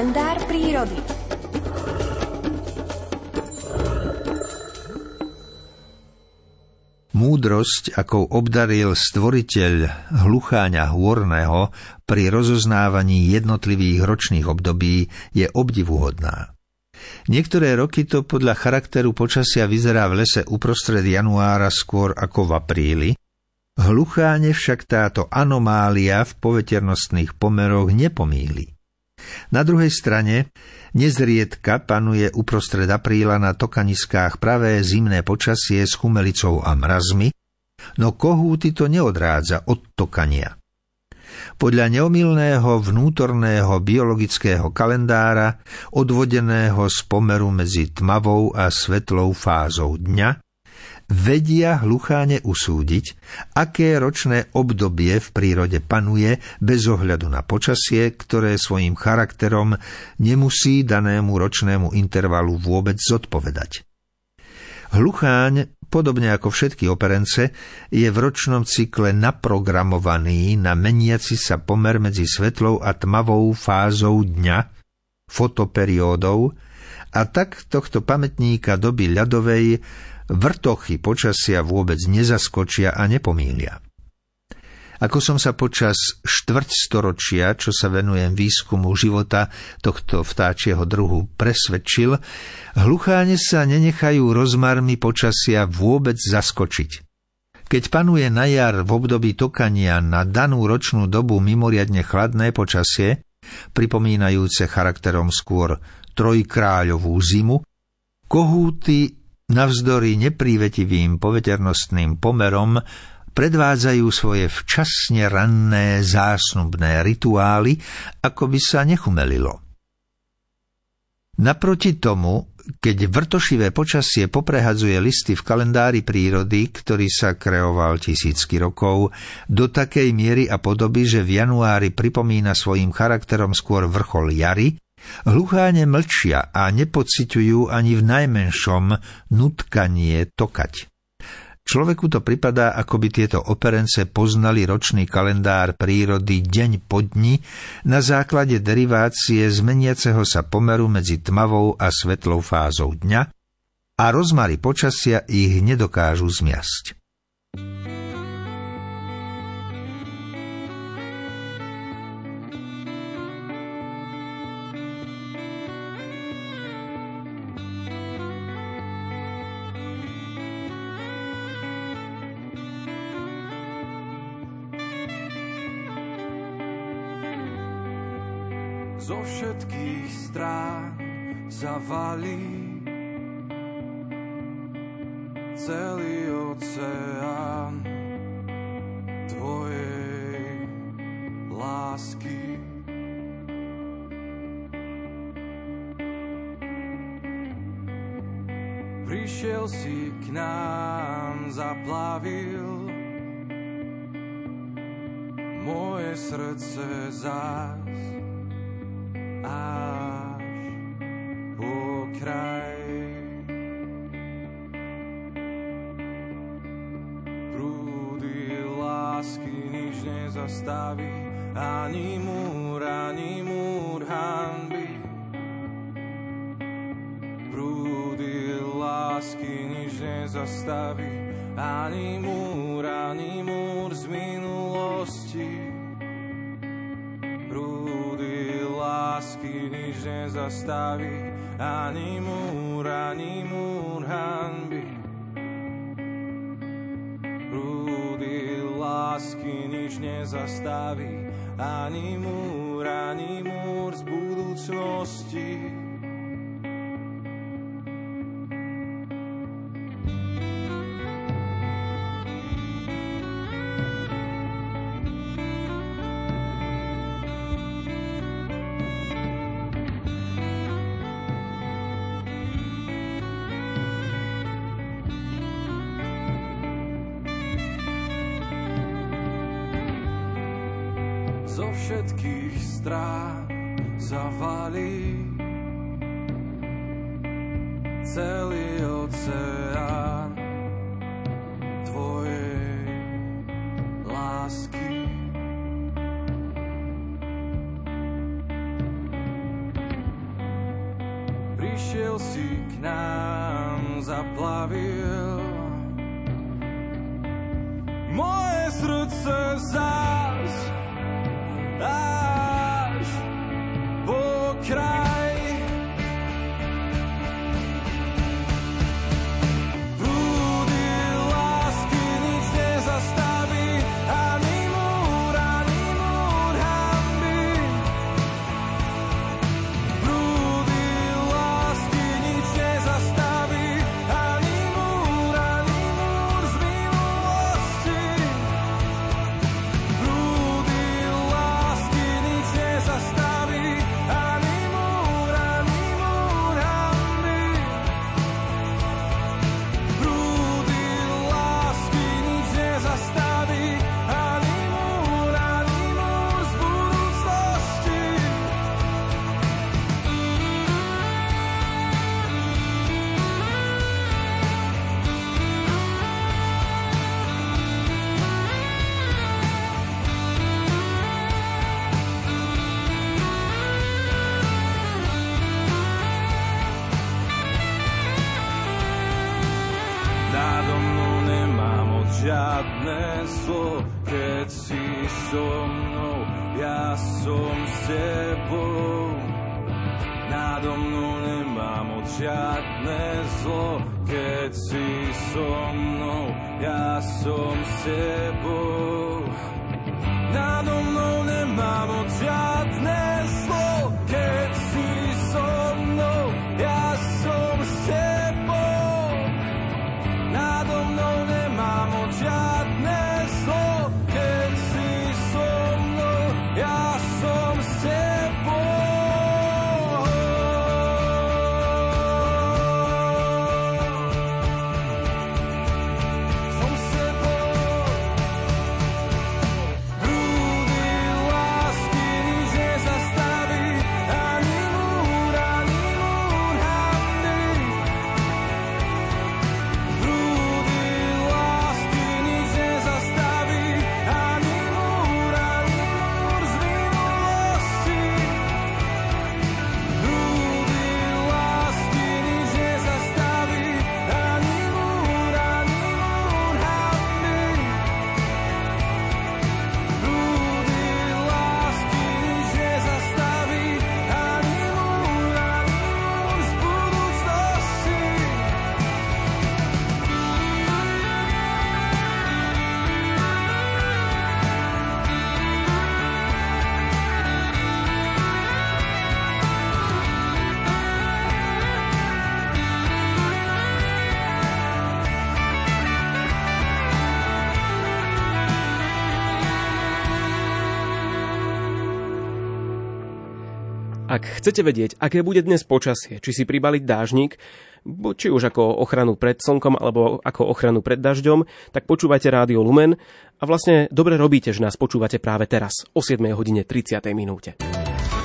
kalendár prírody. Múdrosť, akou obdaril stvoriteľ hlucháňa hôrneho pri rozoznávaní jednotlivých ročných období, je obdivuhodná. Niektoré roky to podľa charakteru počasia vyzerá v lese uprostred januára skôr ako v apríli, Hlucháne však táto anomália v poveternostných pomeroch nepomíli. Na druhej strane nezriedka panuje uprostred apríla na tokaniskách pravé zimné počasie s chumelicou a mrazmi, no kohúty to neodrádza od tokania. Podľa neomilného vnútorného biologického kalendára, odvodeného z pomeru medzi tmavou a svetlou fázou dňa, vedia hlucháne usúdiť, aké ročné obdobie v prírode panuje bez ohľadu na počasie, ktoré svojim charakterom nemusí danému ročnému intervalu vôbec zodpovedať. Hlucháň, podobne ako všetky operence, je v ročnom cykle naprogramovaný na meniaci sa pomer medzi svetlou a tmavou fázou dňa, fotoperiódou, a tak tohto pamätníka doby ľadovej vrtochy počasia vôbec nezaskočia a nepomília. Ako som sa počas štvrť storočia, čo sa venujem výskumu života tohto vtáčieho druhu, presvedčil, hlucháne sa nenechajú rozmarmi počasia vôbec zaskočiť. Keď panuje na jar v období tokania na danú ročnú dobu mimoriadne chladné počasie, pripomínajúce charakterom skôr trojkráľovú zimu, kohúty navzdory neprívetivým poveternostným pomerom predvádzajú svoje včasne ranné zásnubné rituály, ako by sa nechumelilo. Naproti tomu, keď vrtošivé počasie poprehadzuje listy v kalendári prírody, ktorý sa kreoval tisícky rokov, do takej miery a podoby, že v januári pripomína svojim charakterom skôr vrchol jary, Hlucháne mlčia a nepociťujú ani v najmenšom nutkanie tokať. Človeku to pripadá, ako by tieto operence poznali ročný kalendár prírody deň po dni na základe derivácie zmeniaceho sa pomeru medzi tmavou a svetlou fázou dňa a rozmary počasia ich nedokážu zmiasť. Zo všetkých strán zavalí celý oceán tvojej lásky. Prišiel si k nám, zaplavil moje srdce zás až po kraj. Prúdy lásky nič nezastaví, ani múr, ani múr hanby. Prúdy lásky nič nezastaví, ani múr, ani múr z minulosti. Lásky nič nezastaví, ani múr, ani múr hanby. Prúdy lásky nič nezastaví, ani múr, ani múr z budúcnosti. Všetkých strán zavalí celý oceán tvojej lásky. si k nám zaplavil. Žiadne zlo, keď si so mnou, ja som s tebou. Nádo mnou nemám moc žiadne zlo, keď si so mnou, ja som s tebou. Nádo Ak chcete vedieť, aké bude dnes počasie, či si pribaliť dážnik, či už ako ochranu pred slnkom alebo ako ochranu pred dažďom, tak počúvajte Rádio Lumen a vlastne dobre robíte, že nás počúvate práve teraz o 7 hodine 30 minúte.